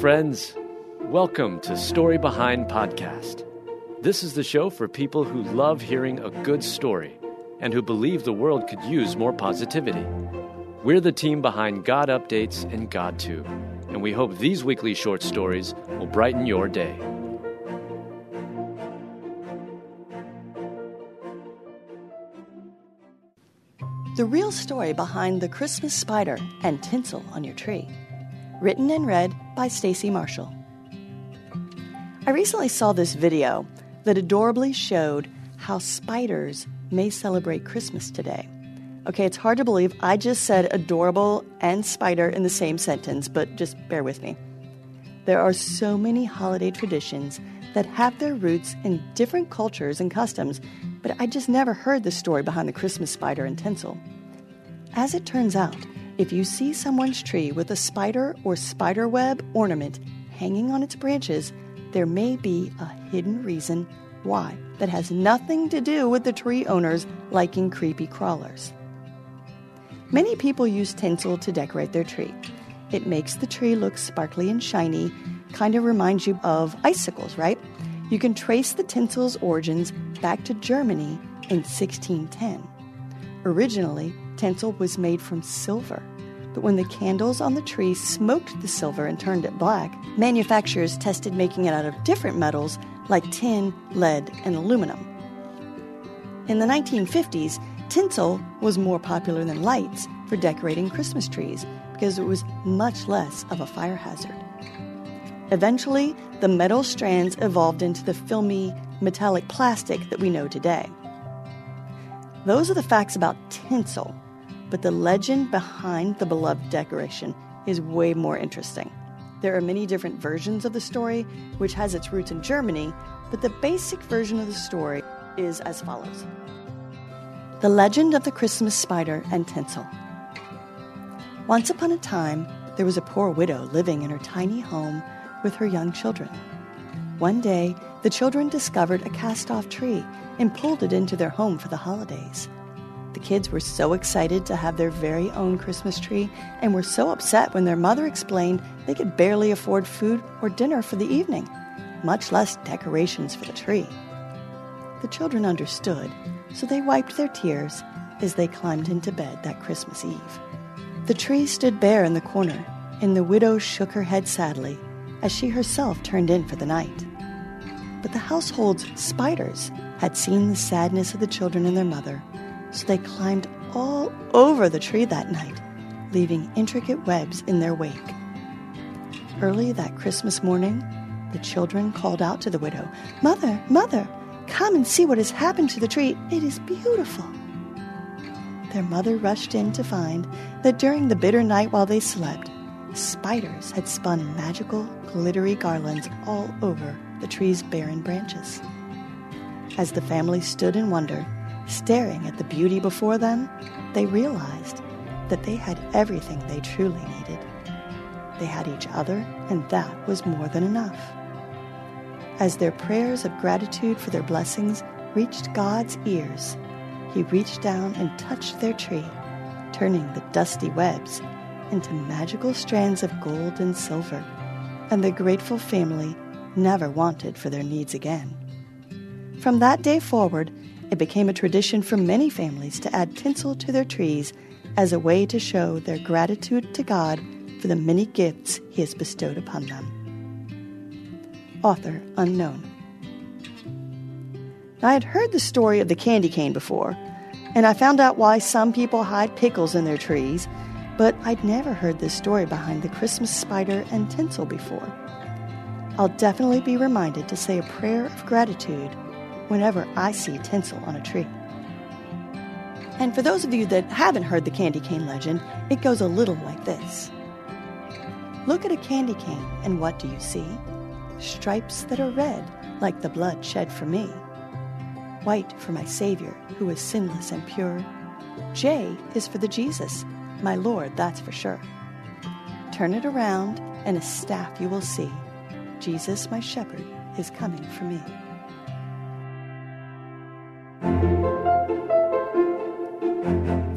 friends. Welcome to Story Behind Podcast. This is the show for people who love hearing a good story and who believe the world could use more positivity. We're the team behind God Updates and God GodTube, and we hope these weekly short stories will brighten your day. The real story behind the Christmas spider and tinsel on your tree. Written and read by Stacy Marshall. I recently saw this video that adorably showed how spiders may celebrate Christmas today. Okay, it's hard to believe I just said adorable and spider in the same sentence, but just bear with me. There are so many holiday traditions that have their roots in different cultures and customs, but I just never heard the story behind the Christmas spider and tinsel. As it turns out, if you see someone's tree with a spider or spider web ornament hanging on its branches, there may be a hidden reason why that has nothing to do with the tree owners liking creepy crawlers. Many people use tinsel to decorate their tree. It makes the tree look sparkly and shiny, kind of reminds you of icicles, right? You can trace the tinsel's origins back to Germany in 1610. Originally, tinsel was made from silver, but when the candles on the tree smoked the silver and turned it black, manufacturers tested making it out of different metals like tin, lead, and aluminum. In the 1950s, tinsel was more popular than lights for decorating Christmas trees because it was much less of a fire hazard. Eventually, the metal strands evolved into the filmy, metallic plastic that we know today. Those are the facts about tinsel, but the legend behind the beloved decoration is way more interesting. There are many different versions of the story, which has its roots in Germany, but the basic version of the story is as follows The Legend of the Christmas Spider and Tinsel. Once upon a time, there was a poor widow living in her tiny home with her young children. One day, the children discovered a cast off tree and pulled it into their home for the holidays. The kids were so excited to have their very own Christmas tree and were so upset when their mother explained they could barely afford food or dinner for the evening, much less decorations for the tree. The children understood, so they wiped their tears as they climbed into bed that Christmas Eve. The tree stood bare in the corner, and the widow shook her head sadly as she herself turned in for the night. But the household's spiders had seen the sadness of the children and their mother, so they climbed all over the tree that night, leaving intricate webs in their wake. Early that Christmas morning, the children called out to the widow, Mother, Mother, come and see what has happened to the tree. It is beautiful. Their mother rushed in to find that during the bitter night while they slept, spiders had spun magical, glittery garlands all over the tree's barren branches. As the family stood in wonder, staring at the beauty before them, they realized that they had everything they truly needed. They had each other, and that was more than enough. As their prayers of gratitude for their blessings reached God's ears, He reached down and touched their tree, turning the dusty webs into magical strands of gold and silver, and the grateful family never wanted for their needs again. From that day forward, it became a tradition for many families to add tinsel to their trees as a way to show their gratitude to God for the many gifts He has bestowed upon them. Author unknown. I had heard the story of the candy cane before, and I found out why some people hide pickles in their trees, but I'd never heard this story behind the Christmas spider and tinsel before. I'll definitely be reminded to say a prayer of gratitude whenever I see a tinsel on a tree. And for those of you that haven't heard the candy cane legend, it goes a little like this Look at a candy cane, and what do you see? Stripes that are red, like the blood shed for me. White for my Savior, who is sinless and pure. J is for the Jesus, my Lord, that's for sure. Turn it around, and a staff you will see. Jesus, my shepherd, is coming for me.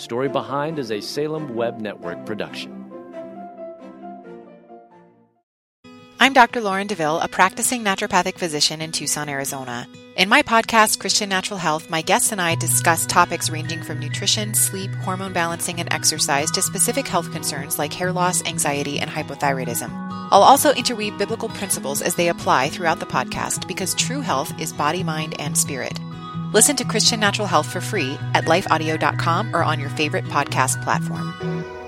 Story Behind is a Salem Web Network production. I'm Dr. Lauren DeVille, a practicing naturopathic physician in Tucson, Arizona. In my podcast, Christian Natural Health, my guests and I discuss topics ranging from nutrition, sleep, hormone balancing, and exercise to specific health concerns like hair loss, anxiety, and hypothyroidism. I'll also interweave biblical principles as they apply throughout the podcast because true health is body, mind, and spirit. Listen to Christian Natural Health for free at lifeaudio.com or on your favorite podcast platform.